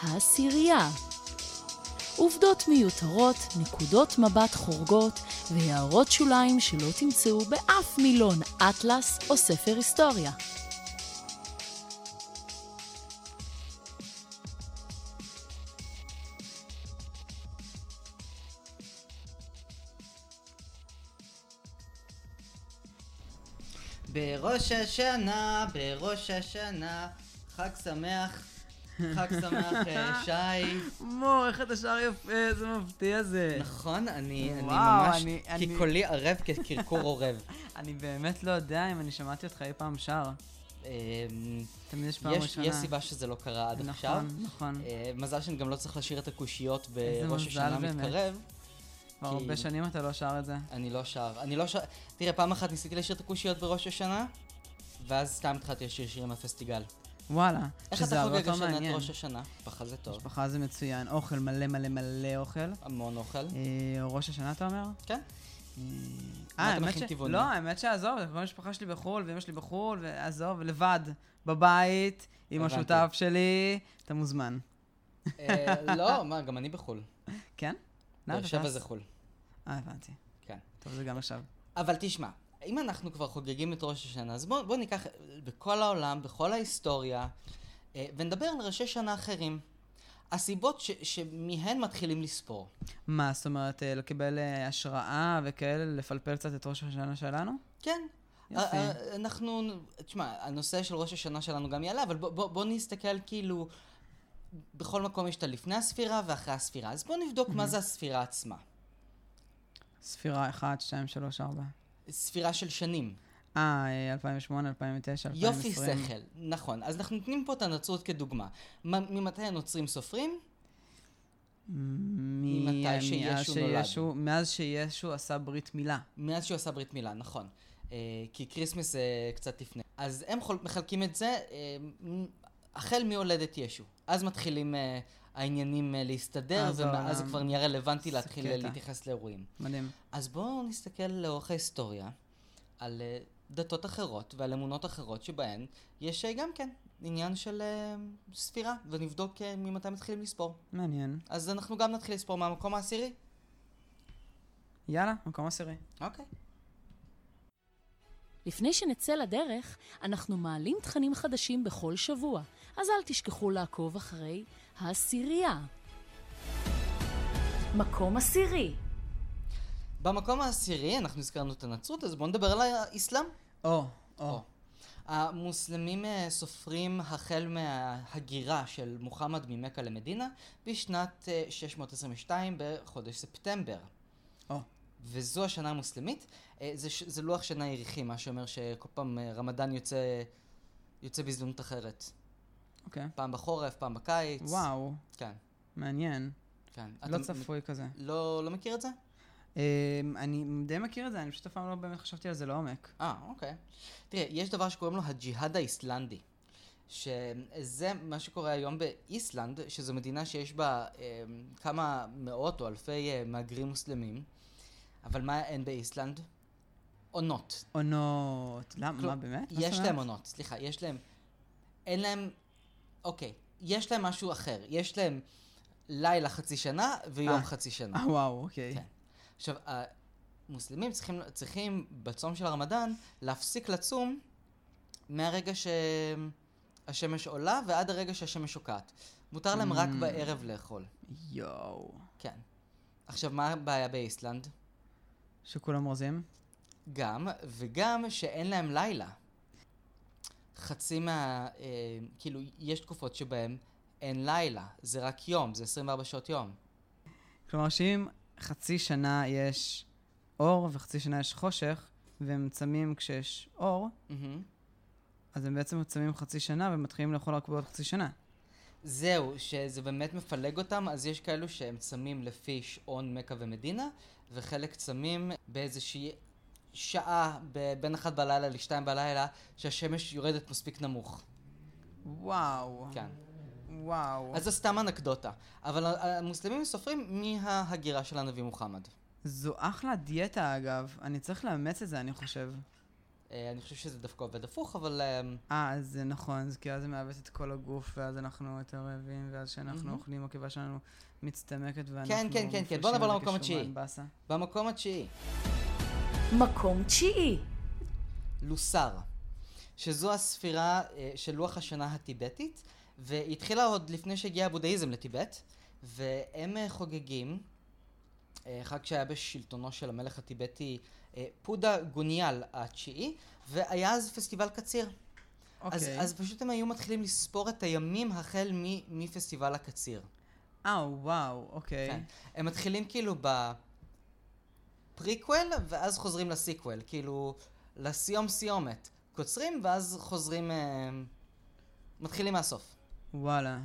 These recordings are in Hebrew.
העשירייה. עובדות מיותרות, נקודות מבט חורגות והערות שוליים שלא תמצאו באף מילון אטלס או ספר היסטוריה. בראש השנה, בראש השנה, חג שמח, חג שמח, אה, שי. מור, איך אתה שר יפה, איזה מפתיע זה. נכון, אני ממש, כי קולי ערב כקרקור עורב. אני באמת לא יודע אם אני שמעתי אותך אי פעם שר. אה, תמיד יש פעם ראשונה. יש סיבה שזה לא קרה עד עכשיו. נכון, נכון. מזל שאני גם לא צריך לשיר את הקושיות בראש השנה. מתקרב. כבר הרבה שנים אתה לא שר את זה. אני לא שר, אני לא שר, תראה, פעם אחת ניסיתי לשיר את הקושיות בראש השנה, ואז סתם התחלתי לשיר שירים מהפסטיגל. וואלה. איך שזה אתה הרבה חוגג יותר השנה את מעניין. ראש השנה? משפחה זה טוב, משפחה זה מצוין. אוכל מלא מלא מלא אוכל. המון אוכל. אה, ראש השנה אתה אומר? כן. אה, אה, אתה האמת ש... טבעוני? לא, האמת שעזוב, כל המשפחה שלי בחו"ל, ואמא שלי בחו"ל, ועזוב, לבד, בבית, עם הבנתי. השותף שלי, אתה מוזמן. אה, לא, מה, גם אני בחו"ל. כן? באר אתה שבע? זה חו"ל. אה, הבנתי. כן. טוב, זה גם עכשיו. אבל תשמע, אם אנחנו כבר חוגגים את ראש השנה, אז בואו בוא ניקח בכל העולם, בכל ההיסטוריה, אה, ונדבר על ראשי שנה אחרים. הסיבות ש, שמהן מתחילים לספור. מה, זאת אומרת, אה, לקבל אה, השראה וכאלה, לפלפל קצת את ראש השנה שלנו? כן. יופי. אה, אנחנו, תשמע, הנושא של ראש השנה שלנו גם יעלה, אבל בוא, בוא, בוא נסתכל כאילו, בכל מקום יש את הלפני הספירה ואחרי הספירה. אז בואו נבדוק מה זה הספירה עצמה. ספירה 1, 2, 3, 4. ספירה של שנים. אה, אה, 2008, 2009, 2020. יופי שכל, נכון. אז אנחנו נותנים פה את הנצרות כדוגמה. ממתי הנוצרים סופרים? ממתי שישו נולד. שישו- מאז שישו עשה ברית מילה. מאז שהוא עשה ברית מילה, נכון. אה, כי כריסמס זה קצת לפני. אז הם מחלקים את זה אה, החל מהולדת ישו. אז מתחילים אה, העניינים אה, להסתדר, אז ואז זה כבר נהיה רלוונטי להתחיל קטע. להתייחס לאירועים. מדהים. אז בואו נסתכל לאורך ההיסטוריה על אה, דתות אחרות ועל אמונות אחרות שבהן יש אה, גם כן עניין של אה, ספירה, ונבדוק אה, ממתי מתחילים לספור. מעניין. אז אנחנו גם נתחיל לספור מהמקום העשירי. יאללה, מקום עשירי. אוקיי. לפני שנצא לדרך, אנחנו מעלים תכנים חדשים בכל שבוע, אז אל תשכחו לעקוב אחרי העשירייה. מקום עשירי במקום העשירי, אנחנו הזכרנו את הנצרות, אז בואו נדבר על האסלאם. או, או. או. המוסלמים אה, סופרים החל מההגירה של מוחמד ממכה למדינה בשנת אה, 622 בחודש ספטמבר. או. וזו השנה המוסלמית. אה, זה, זה לוח שנה יריחי, מה שאומר שכל פעם אה, רמדאן יוצא, יוצא בהזדמנות אחרת. אוקיי. פעם בחורף, פעם בקיץ. וואו, כן, מעניין. כן. לא צפוי כזה. לא, לא מכיר את זה? אמ, אני די מכיר את זה, אני פשוט אף פעם לא באמת חשבתי על זה לעומק. אה, אוקיי. תראה, יש דבר שקוראים לו הג'יהאד האיסלנדי. שזה מה שקורה היום באיסלנד, שזו מדינה שיש בה אה, כמה מאות או אלפי אה, מהגרים מוסלמים, אבל מה אין באיסלנד? עונות. עונות. למה? מה, באמת? יש להם? עונות, סליחה, יש להם... אין להם... אוקיי, יש להם משהו אחר. יש להם לילה חצי שנה ויום אה. חצי שנה. אה, וואו, אוקיי. כן. עכשיו, המוסלמים צריכים, צריכים בצום של הרמדאן להפסיק לצום מהרגע שהשמש עולה ועד הרגע שהשמש שוקעת. מותר להם רק Mm. בערב לאכול. יואו. כן. עכשיו, מה הבעיה באיסלנד? שכולם רוזים? גם, וגם שאין להם לילה. חצי מה... אה, כאילו, יש תקופות שבהן אין לילה. זה רק יום, זה 24 שעות יום. כלומר שאם חצי שנה יש אור וחצי שנה יש חושך, והם צמים כשיש אור. אז הם בעצם צמים חצי שנה ומתחילים לאכול רק בעוד חצי שנה. זהו, שזה באמת מפלג אותם, אז יש כאלו שהם צמים לפי שעון מכה ומדינה, וחלק צמים באיזושהי שעה בין אחת בלילה לשתיים בלילה, שהשמש יורדת מספיק נמוך. וואו. כן. וואו. אז זה סתם אנקדוטה. אבל המוסלמים סופרים מההגירה של הנביא מוחמד. זו אחלה דיאטה, אגב. אני צריך לאמץ את זה, אני חושב. אה, אני חושב שזה דווקא עובד הפוך, אבל... אה, אה, זה נכון, זה כי אז זה מעוות את כל הגוף, ואז אנחנו יותר רעבים, ואז כשאנחנו מהמם. אוכלים, הקיבה שלנו מצטמקת, ואנחנו... כן, כן, כן, כן. בוא נעבור למקום התשיעי. במקום התשיעי, מקום תשיעי. לוסר, שזו הספירה אה, של לוח השנה הטיבטית, והיא התחילה עוד לפני שהגיע הבודהיזם לטיבט, והם אה, חוגגים אה, חג שהיה בשלטונו של המלך הטיבטי פודה גוניאל התשיעי, והיה אז פסטיבל קציר. אז, אוקיי. אז פשוט הם היו מתחילים לספור את הימים החל מ- מפסטיבל הקציר. אה, וואו, אוקיי. כן. הם מתחילים כאילו בפריקוול, ואז חוזרים לסיקוול. כאילו, לסיום סיומת. קוצרים, ואז חוזרים... אה, מתחילים מהסוף. וואלה.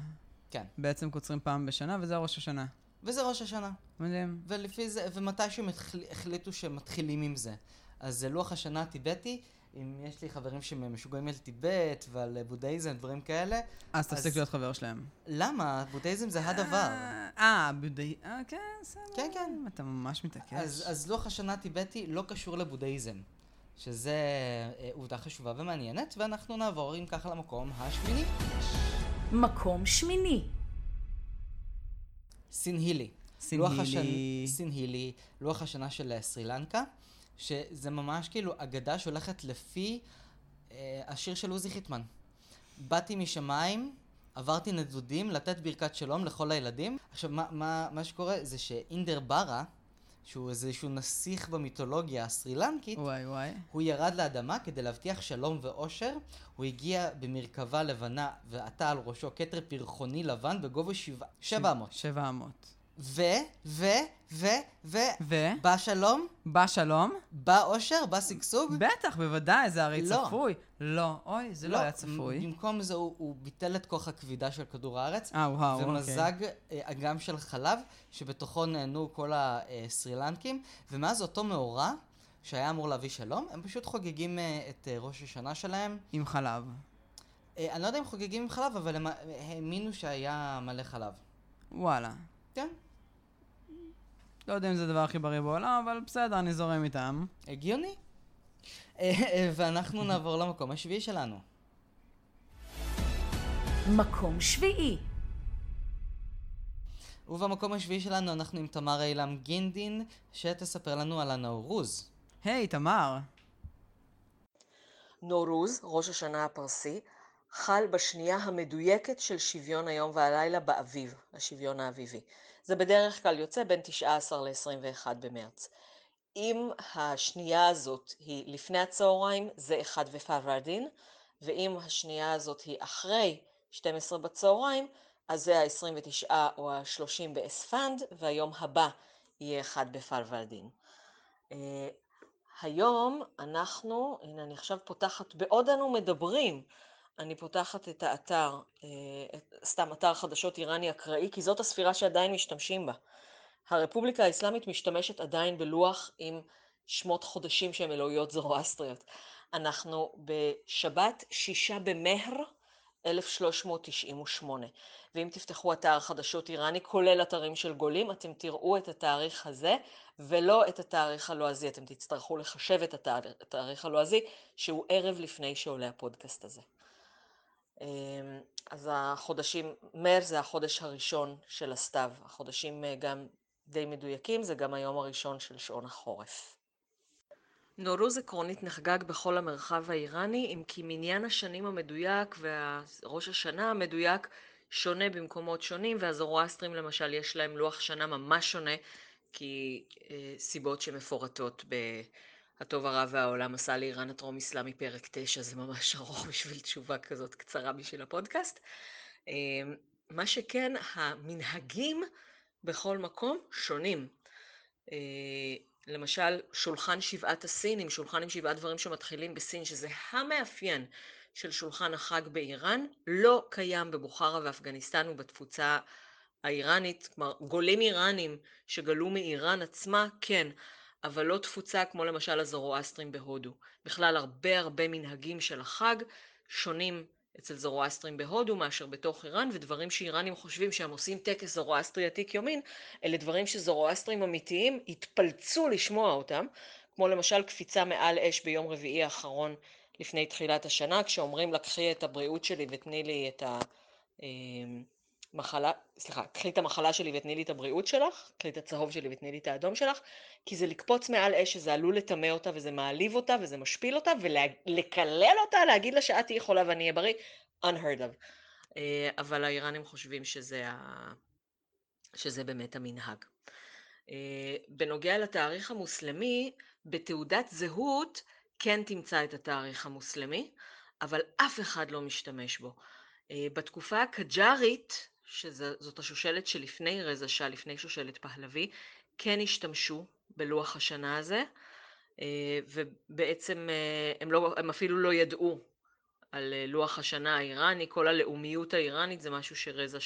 כן. בעצם קוצרים פעם בשנה, וזה ראש השנה. וזה ראש השנה. מדהים. ולפי זה, ומתישהו הם החל- החליטו שהם מתחילים עם זה. אז זה לוח השנה הטיבטי, אם יש לי חברים שמשוגעים על טיבט ועל בודהיזם, דברים כאלה, אז תפסיק להיות חבר שלהם. למה? בודהיזם זה הדבר. אה, אה, בודהי... אה, כן, בסדר. כן, כן. אתה ממש מתעקש. אז, אז לוח השנה הטיבטי לא קשור לבודהיזם, שזה אה, עובדה חשובה ומעניינת, ואנחנו נעבור אם ככה למקום השמיני, מקום שמיני. סינהילי. סינהילי. לוח השנה, סינהילי, לוח השנה של אה, סרי לנקה, שזה ממש כאילו אגדה שהולכת לפי אה, השיר של עוזי חיטמן. באתי משמיים, עברתי נדודים, לתת ברכת שלום לכל הילדים. עכשיו, מה, מה, מה שקורה זה שאינדר ברה, שהוא איזשהו נסיך במיתולוגיה הסרי לנקית, וואי וואי. הוא ירד לאדמה כדי להבטיח שלום ואושר. הוא הגיע במרכבה לבנה ועטה על ראשו כתר פרחוני לבן בגובה שבע- 700. 700. ו, ו, ו, ו, ו? בא שלום, בא שלום? בא אושר, בא שגשוג. בטח, בוודאי, זה הרי לא. צפוי. לא. אוי, זה לא היה צפוי. במקום זה הוא, הוא ביטל את כוח הכבידה של כדור הארץ, אה, וואו, אוקיי. ומזג אה, אגם של חלב, שבתוכו נהנו כל הסרי לנקים, ומאז אותו מאורע, שהיה אמור להביא שלום, הם פשוט חוגגים אה, את אה, ראש השנה שלהם. עם חלב. אני לא יודע אם חוגגים עם חלב, אבל הם האמינו שהיה מלא חלב. וואלה. כן, לא יודע אם זה הדבר הכי בריא בעולם, אבל בסדר, אני זורם איתם. הגיוני. אה, אה, ואנחנו נעבור למקום השביעי שלנו. מקום שביעי. ובמקום השביעי שלנו אנחנו עם תמר אילם גינדין, שתספר לנו על הנאורוז. היי, תמר. נורוז, ראש השנה הפרסי, חל בשנייה המדויקת של שוויון היום והלילה באביב, השוויון האביבי. זה בדרך כלל יוצא בין 19 ל-21 במרץ. אם השנייה הזאת היא לפני הצהריים, זה אחד בפרוורדין, ואם השנייה הזאת היא אחרי 12 בצהריים, אז זה ה-29 או ה-30 באספנד, והיום הבא יהיה אחד בפרוורדין. אה, היום אנחנו, הנה אני עכשיו פותחת, בעוד אנו מדברים, אני פותחת את האתר, אה, סתם אתר חדשות איראני אקראי, כי זאת הספירה שעדיין משתמשים בה. הרפובליקה האסלאמית משתמשת עדיין בלוח עם שמות חודשים שהם אלוהיות זורואסטריות. אנחנו בשבת שישה במהר 1398, ואם תפתחו אתר חדשות איראני, כולל אתרים של גולים, אתם תראו את התאריך הזה, ולא את התאריך הלועזי. אתם תצטרכו לחשב את התאר- התאריך הלועזי, שהוא ערב לפני שעולה הפודקאסט הזה. אמ, אז החודשים, מר זה החודש הראשון של הסתיו. החודשים אה, גם די מדויקים, זה גם היום הראשון של שעון החורף. נורוז עקרונית נחגג בכל המרחב האיראני, אם כי מניין השנים המדויק וראש השנה המדויק שונה במקומות שונים, והזורואסטרים למשל יש להם לוח שנה ממש שונה, כי אה, סיבות שמפורטות ב"הטוב הרע והעולם עשה לאיראן הטרום אסלאמי" פרק 9, זה ממש ארוך בשביל תשובה כזאת קצרה בשביל הפודקאסט. אה, מה שכן, המנהגים בכל מקום שונים. אה, למשל, שולחן שבעת הסינים, שולחן עם שבעה דברים שמתחילים בסין, שזה המאפיין של שולחן החג באיראן, לא קיים בבוכרה ואפגניסטן ובתפוצה האיראנית, כלומר גולים איראנים שגלו מאיראן עצמה, כן, אבל לא תפוצה כמו למשל הזורואסטרים בהודו. בכלל הרבה הרבה מנהגים של החג שונים אצל זורואסטרים בהודו מאשר בתוך איראן, ודברים שאיראנים חושבים שהם עושים טקס זורואסטרי עתיק יומין, אלה דברים שזורואסטרים אמיתיים התפלצו לשמוע אותם, כמו למשל קפיצה מעל אש ביום רביעי האחרון לפני תחילת השנה, כשאומרים לקחי את הבריאות שלי ותני לי את המחלה, סליחה, קחי את המחלה שלי ותני לי את הבריאות שלך, קחי את הצהוב שלי ותני לי את האדום שלך, כי זה לקפוץ מעל אש שזה עלול לטמא אותה וזה מעליב אותה וזה משפיל אותה, ולקלל אותה, להגיד לה שאת תהיי חולה ואני אהיה בריא, unheard of. אה, אבל האיראנים חושבים שזה, ה... שזה באמת המנהג. אה, בנוגע לתאריך המוסלמי, בתעודת זהות כן תמצא את התאריך המוסלמי, אבל אף אחד לא משתמש בו. אה, בתקופה הקג'ארית, שזאת השושלת שלפני רזה שאה, לפני שושלת פהלוי, כן השתמשו בלוח השנה הזה, ובעצם הם, לא, הם אפילו לא ידעו על אה, לוח השנה האיראני, כל הלאומיות האיראנית זה משהו שרזה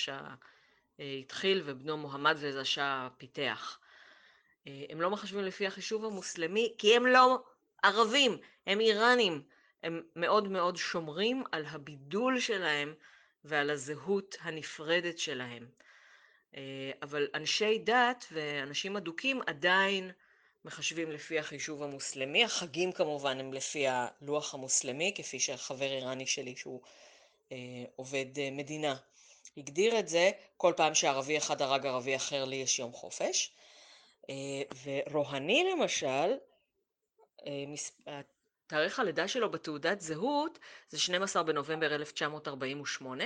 אה, התחיל ובנו מוחמד רזה שאה פיתח. אה, הם לא מחשבים לפי החישוב המוסלמי כי הם לא ערבים, הם איראנים. הם מאוד מאוד שומרים על הבידול שלהם ועל הזהות הנפרדת שלהם. אבל אנשי דת ואנשים אדוקים עדיין מחשבים לפי החישוב המוסלמי, החגים כמובן הם לפי הלוח המוסלמי, כפי שחבר איראני שלי שהוא אה, עובד אה, מדינה הגדיר את זה, כל פעם שערבי אחד הרג ערבי אחר לי יש יום חופש. אה, ורוהני למשל, אה, מס... תאריך הלידה שלו בתעודת זהות זה 12 בנובמבר 1948.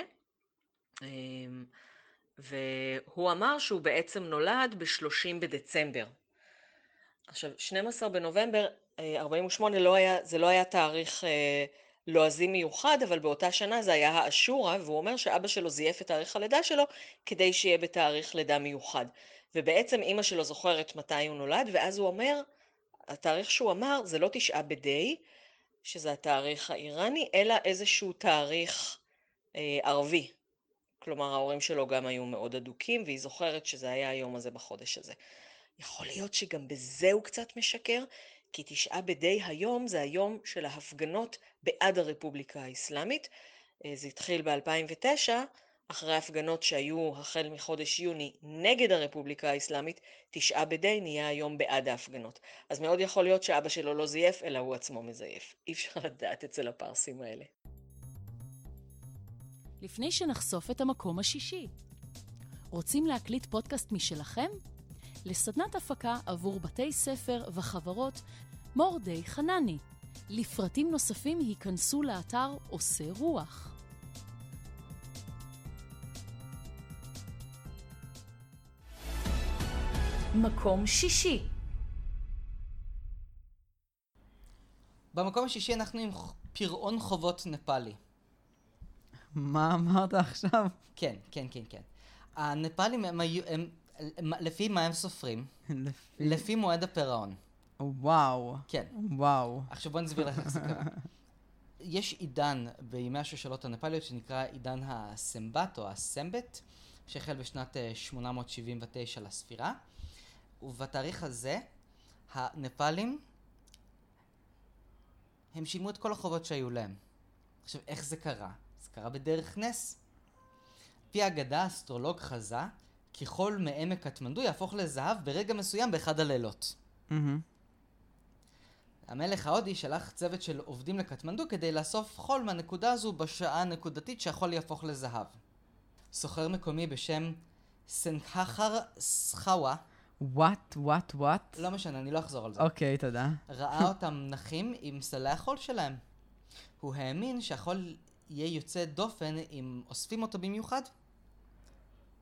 אה, והוא אמר שהוא בעצם נולד ב-30 בדצמבר עכשיו, 12 בנובמבר 48' אה, לא היה, זה לא היה תאריך אה, לועזי מיוחד, אבל באותה שנה זה היה האשורה, והוא אומר שאבא שלו זייף את תאריך הלידה שלו כדי שיהיה בתאריך לידה מיוחד. ובעצם אימא שלו זוכרת מתי הוא נולד, ואז הוא אומר, התאריך שהוא אמר זה לא תשעה בדי, שזה התאריך האיראני, אלא איזשהו תאריך אה, ערבי. כלומר, ההורים שלו גם היו מאוד אדוקים, והיא זוכרת שזה היה היום הזה בחודש הזה. יכול להיות שגם בזה הוא קצת משקר, כי תשעה בדי היום זה היום של ההפגנות בעד הרפובליקה האסלאמית. אה, זה התחיל ב-2009, אחרי ההפגנות שהיו החל מחודש יוני נגד הרפובליקה האסלאמית, תשעה בדי נהיה היום בעד ההפגנות. אז מאוד יכול להיות שאבא שלו לא זייף, אלא הוא עצמו מזייף. אי אפשר לדעת אצל הפרסים האלה. לפני שנחשוף את המקום השישי, רוצים להקליט פודקאסט משלכם? לסדנת הפקה עבור בתי ספר וחברות מורדי חנני. לפרטים נוספים היכנסו לאתר עושה רוח. מקום שישי במקום השישי אנחנו עם פרעון חובות נפאלי. מה אמרת עכשיו? כן, כן, כן, כן. הנפאלים הם, היו, הם לפי מה הם סופרים? לפי... לפי מועד הפירעון. וואו. כן. וואו. עכשיו בוא נסביר לך איך זה קרה. יש עידן בימי השושלות הנפאליות שנקרא עידן הסמבט או הסמבט, שהחל בשנת 879 אה, לספירה, ובתאריך הזה הנפאלים הם שילמו את כל החובות שהיו להם. עכשיו, איך זה קרה? זה קרה בדרך נס. פי האגדה, אסטרולוג חזה כי חול מעמק קטמנדו יהפוך לזהב ברגע מסוים באחד הלילות. Mm-hmm. המלך ההודי שלח צוות של עובדים לקטמנדו כדי לאסוף חול מהנקודה הזו בשעה הנקודתית שהחול יהפוך לזהב. סוחר מקומי בשם סנקחר סחאווה וואט, וואט, וואט? לא משנה, אני לא אחזור על זה. אוקיי, okay, תודה. ראה אותם נחים עם סלי החול שלהם. הוא האמין שהחול יהיה יוצא דופן אם אוספים אותו במיוחד.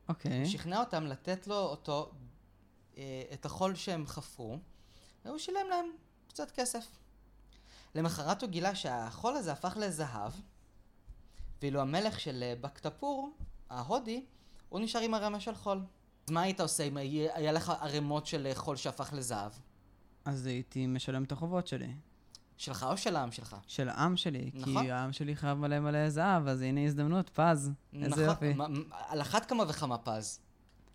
אוקיי. Okay. שכנע אותם לתת לו אותו, אה, את החול שהם חפרו, והוא שילם להם קצת כסף. למחרת הוא גילה שהחול הזה הפך לזהב, ואילו המלך של אה, בקטפור, ההודי, הוא נשאר עם ערימה של חול. אז מה היית עושה אם היה לך ערימות של חול שהפך לזהב? אז הייתי משלם את החובות שלי. שלך או של העם שלך? של העם שלי, נכון. כי העם שלי חייב מלא מלא זהב, אז הנה הזדמנות, פז. נכון, איזה יופי. על אחת כמה וכמה פז.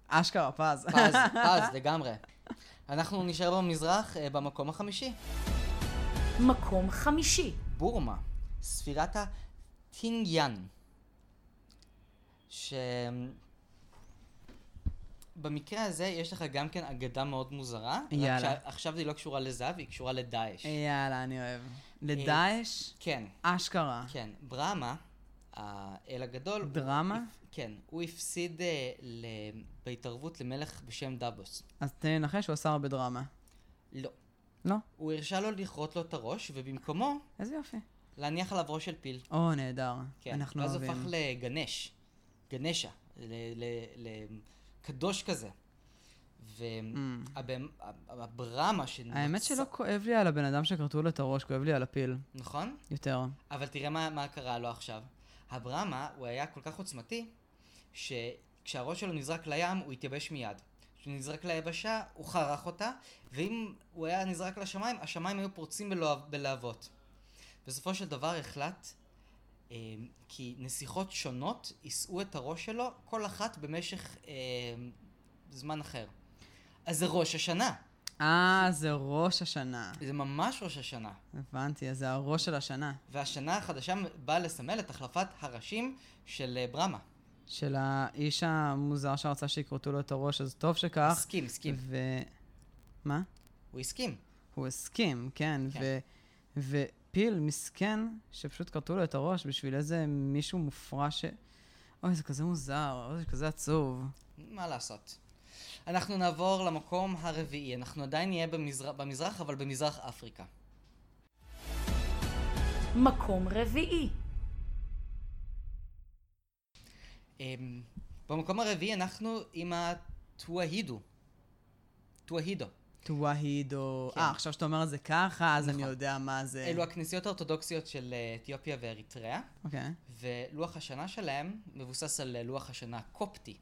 אשכרה, פז. פז, פז, לגמרי. אנחנו נשאר במזרח, אה, במקום החמישי. מקום חמישי. בורמה, ספירת הטינגיאן. ש... במקרה הזה יש לך גם כן אגדה מאוד מוזרה. יאללה. שעכשיו היא לא קשורה לזהב, היא קשורה לדאעש. יאללה, אני אוהב. לדאעש? כן, אשכרה. כן. ברמה, האל הגדול... הוא- דרמה? הפ- כן. הוא הפסיד אה, ל... בהתערבות למלך בשם דבוס. אז לנחש, הוא עשה הרבה דרמה. לא. לא? הוא הרשה לו לכרות לו את הראש, ובמקומו איזה יופי. להניח עליו ראש של פיל. או, נהדר. כן. אנחנו ואז אוהבים. הפך לגנש. גנשה. לקדוש כזה. והברמה שנוצר... Mm. האמת שלא כואב לי על הבן אדם שכרתו לו את הראש, כואב לי על הפיל. נכון? יותר. אבל תראה מה, מה קרה לו עכשיו. הברמה, הוא היה כל כך עוצמתי, שכשהראש שלו נזרק לים, הוא התייבש מיד. כשהוא נזרק ליבשה, הוא חרך אותה, ואם הוא היה נזרק לשמיים, השמיים היו פורצים בלהב, בלהבות. בסופו של דבר החלט כי נסיכות שונות יישאו את הראש שלו, כל אחת במשך אה, זמן אחר. אז זה ראש השנה. אה, זה ראש השנה. זה ממש ראש השנה. הבנתי, אז זה הראש של השנה. והשנה החדשה באה לסמל את החלפת הראשים של אה, ברמה. של האיש המוזר שרצה שיכרתו לו את הראש, אז טוב שכך. הסכים, הסכים. ו... מה? הוא הסכים. הוא הסכים, כן. כן. ו... ופיל מסכן, שפשוט כרתו לו את הראש בשביל איזה מישהו מופרע ש... אוי, זה כזה מוזר, אוי, זה כזה עצוב. מה לעשות? אנחנו נעבור למקום הרביעי. אנחנו עדיין נהיה במזרח, במזרח אבל במזרח אפריקה. מקום רביעי. אמ, במקום הרביעי אנחנו עם הטווהידו. טווהידו. טווהידו. כן. אה, עכשיו שאתה אומר את זה ככה, אז אני נכון. יודע מה זה. אלו הכנסיות האורתודוקסיות של אה, אתיופיה ואריתריאה, אוקיי. ולוח השנה שלהם מבוסס על אה, לוח השנה הקופטי.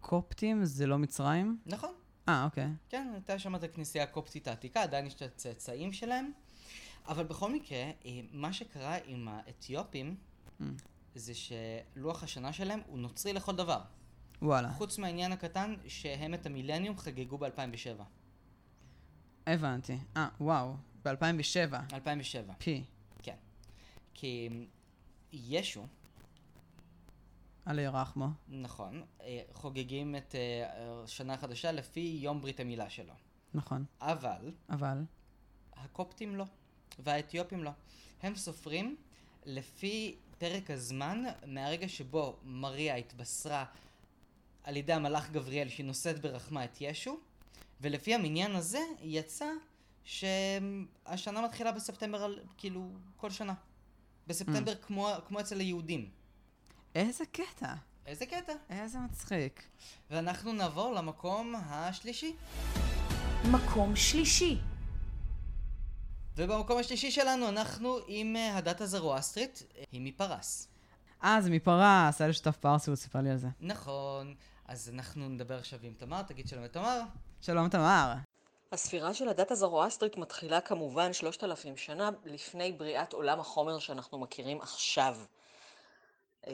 קופטים זה לא מצרים? נכון, אה, אוקיי. כן, הייתה שם את הכנסייה הקופטית העתיקה, עדיין יש את הצאצאים שלהם. אבל בכל מקרה, אה, מה שקרה עם האתיופים, Mm. זה שלוח השנה שלהם הוא נוצרי לכל דבר. וואלה. חוץ מהעניין הקטן שהם את המילניום חגגו ב-2007. הבנתי. אה, וואו. ב-2007. 2007, פי. כן. כי ישו, עלי רחמו. נכון, אה, חוגגים את אה, השנה החדשה לפי יום ברית המילה שלו. נכון. אבל אבל... הקופטים לא, והאתיופים לא. הם סופרים לפי פרק הזמן מהרגע שבו מריה התבשרה על ידי המלאך גבריאל שהיא נושאת ברחמה את ישו, ולפי המניין הזה יצא שהשנה מתחילה בספטמבר, על- כאילו, כל שנה. בספטמבר כמו, כמו אצל היהודים. איזה קטע. איזה קטע. איזה מצחיק. ואנחנו נעבור למקום השלישי. מקום שלישי. ובמקום השלישי שלנו אנחנו עם אה, הדת הזרואסטרית, אה, היא מפרס. אה, זה מפרס, היה לי שותף פרסי, הוא סיפר לי על זה. נכון, אז אנחנו נדבר עכשיו עם תמר, תגיד שלום לתמר. שלום, תמר. הספירה של הדת הזרואסטרית מתחילה כמובן 3,000 שנה לפני בריאת עולם החומר שאנחנו מכירים עכשיו. אה,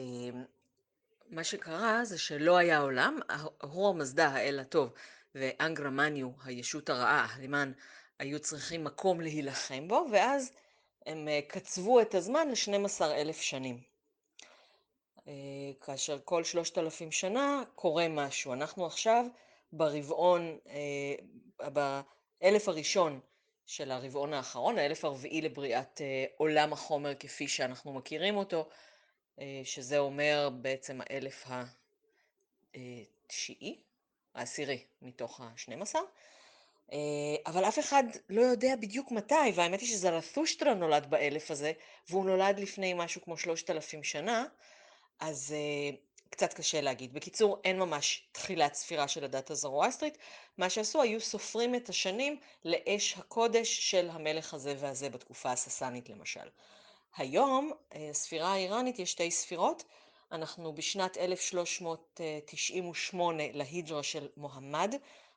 מה שקרה זה שלא היה עולם, אהורה מזדה, האל הטוב, ואנגרה מניו, הישות הרעה, הלימן, היו צריכים מקום להילחם בו, ואז הם אה, קצבו את הזמן ל-12 אלף שנים. אה, כאשר כל 3,000 שנה קורה משהו. אנחנו עכשיו ברבעון, אה, באלף הראשון של הרבעון האחרון, האלף הרביעי לבריאת אה, עולם החומר כפי שאנחנו מכירים אותו, אה, שזה אומר בעצם האלף התשיעי, העשירי מתוך ה-12. אה, אבל אף אחד לא יודע בדיוק מתי, והאמת היא שזרתושטרה נולד באלף הזה, והוא נולד לפני משהו כמו 3,000 שנה, אז uh, קצת קשה להגיד. בקיצור, אין ממש תחילת ספירה של הדת הזרואסטרית. מה שעשו, היו סופרים את השנים לאש הקודש של המלך הזה והזה בתקופה הססנית למשל. היום, uh, ספירה האיראנית, יש שתי ספירות. אנחנו בשנת 1398 להיג'רה של מוחמד.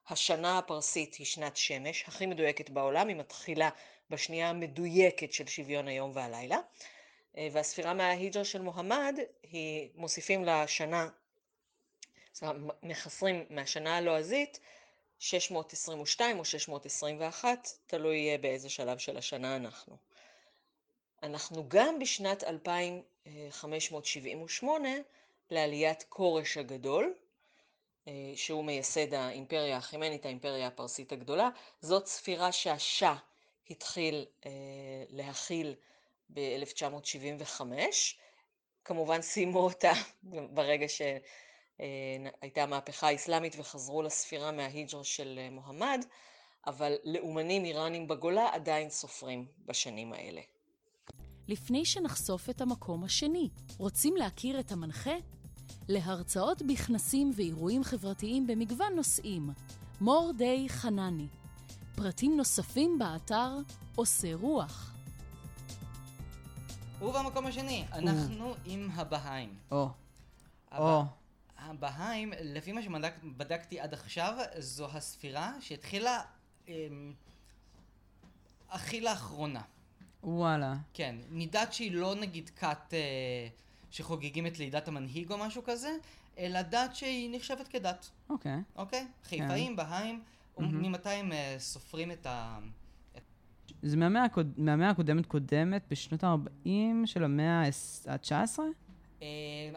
השנה הפרסית היא שנת שמש, הכי מדויקת בעולם, היא מתחילה בשנייה המדויקת של שוויון היום והלילה. אה, והספירה מההיג'רה של מוחמד, היא מוסיפים לשנה, זאת אומרת, מחסרים מהשנה הלועזית 622 או 621, תלוי אה, באיזה שלב של השנה אנחנו. אנחנו גם בשנת 2578 לעליית כורש הגדול, אה, שהוא מייסד האימפריה האחימנית, האימפריה הפרסית הגדולה. זאת ספירה שהשאה התחיל להכיל ב-1975. כמובן סיימו אותה ברגע שהייתה המהפכה האסלאמית וחזרו לספירה מההיג'רה של מוחמד, אבל לאומנים איראנים בגולה עדיין סופרים בשנים האלה. לפני שנחשוף את המקום השני, רוצים להכיר את המנחה? להרצאות בכנסים ואירועים חברתיים במגוון נושאים, מורדי חנני. פרטים נוספים באתר עושה רוח. ובמקום השני, אנחנו עם הבהאים. או, או, הבהאים, לפי מה שבדקתי עד עכשיו, זו הספירה שהתחילה אמ, הכי לאחרונה. וואלה. כן, מדת שהיא לא נגיד כת אה, שחוגגים את לידת המנהיג או משהו כזה, אלא דת שהיא נחשבת כדת, אוקיי. אוקיי? חיפאים, בהאים. ממתי הם אה, סופרים את ה... זה מהמאה הקוד- מהמאה הקודמת קודמת, בשנות ה-40 של המאה ה-19? אה,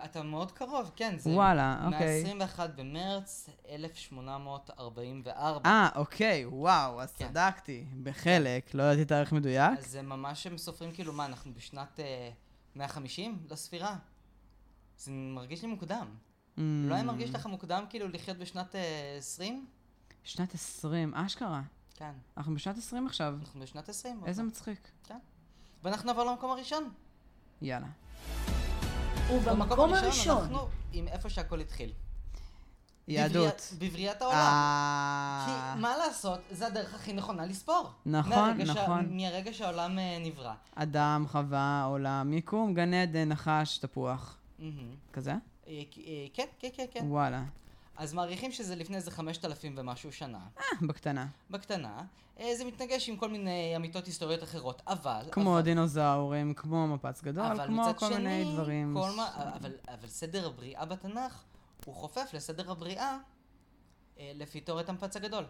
אתה מאוד קרוב, כן, זה... וואלה, אוקיי. מה-21 במרץ 1844. אה, אוקיי, וואו, אז כן. צדקתי. בחלק, לא ידעתי תאריך מדויק. אז זה ממש הם סופרים כאילו, מה, אנחנו בשנת אה, 150 לספירה? זה מרגיש לי מוקדם. לא היה מרגיש Mm, לך מוקדם כאילו לחיות בשנת אה, 20? שנת 20, אשכרה. כן, אנחנו בשנת 20 עכשיו. אנחנו בשנת 20. איזה מצחיק. ואנחנו נעבור למקום הראשון. יאללה. ובמקום הראשון, אנחנו עם איפה שהכל התחיל. יהדות. בבריאת- בבריאת העולם. אה... כי מה לעשות, זה הדרך הכי נכונה לספור. נכון, נכון. מהרגע שהעולם אה, נברא. אדם, חווה, עולם, יקום, גן עדן, נחש, תפוח. כזה? אה, אה, כן, כן, כן, כן. וואלה. אז מעריכים שזה לפני איזה 5,000 ומשהו שנה. אה, בקטנה. בקטנה. אה, זה מתנגש עם כל מיני אמיתות היסטוריות אחרות, אבל... כמו אבל- דינוזאורים, כמו מפץ גדול, כמו כל שני, מיני דברים. כל מה, אבל, אבל סדר הבריאה בתנ"ך הוא חופף לסדר הבריאה אה, לפי תיאוריית המפץ הגדול.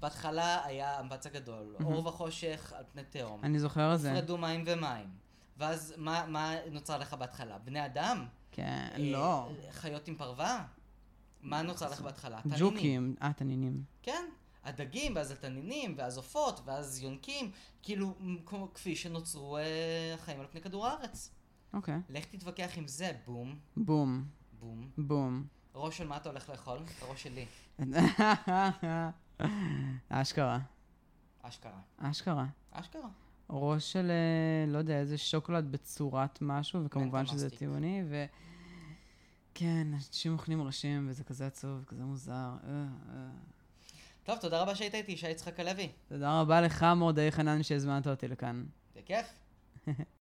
בהתחלה היה המפץ הגדול, אור וחושך על פני תהום. אני זוכר את זה. הופרדו מים ומים. ואז מה, מה נוצר לך בהתחלה? בני אדם? כן, אה, לא. חיות עם פרווה? מה נוצר לך בהתחלה? ג'וקים. אה, תנינים. כן, הדגים, ואז התנינים, ואז עופות, ואז יונקים, כאילו, כמו- כפי שנוצרו אה, החיים על פני כדור הארץ. אוקיי. לך תתווכח עם זה, בום, בום. בום. בום. ראש של מה אתה הולך לאכול? הראש שלי. אשכרה. אשכרה. אשכרה. אשכרה. ראש של, אה, לא יודע, איזה שוקולד בצורת משהו, וכמובן שזה. טבעוני, ו... כן, אנשים אוכלים ראשים, וזה כזה עצוב, כזה מוזר. אה, אה. טוב, תודה רבה שהיית איתי, שי יצחק הלוי. תודה רבה לך, מורדי חנן, שהזמנת אותי לכאן. זה כיף.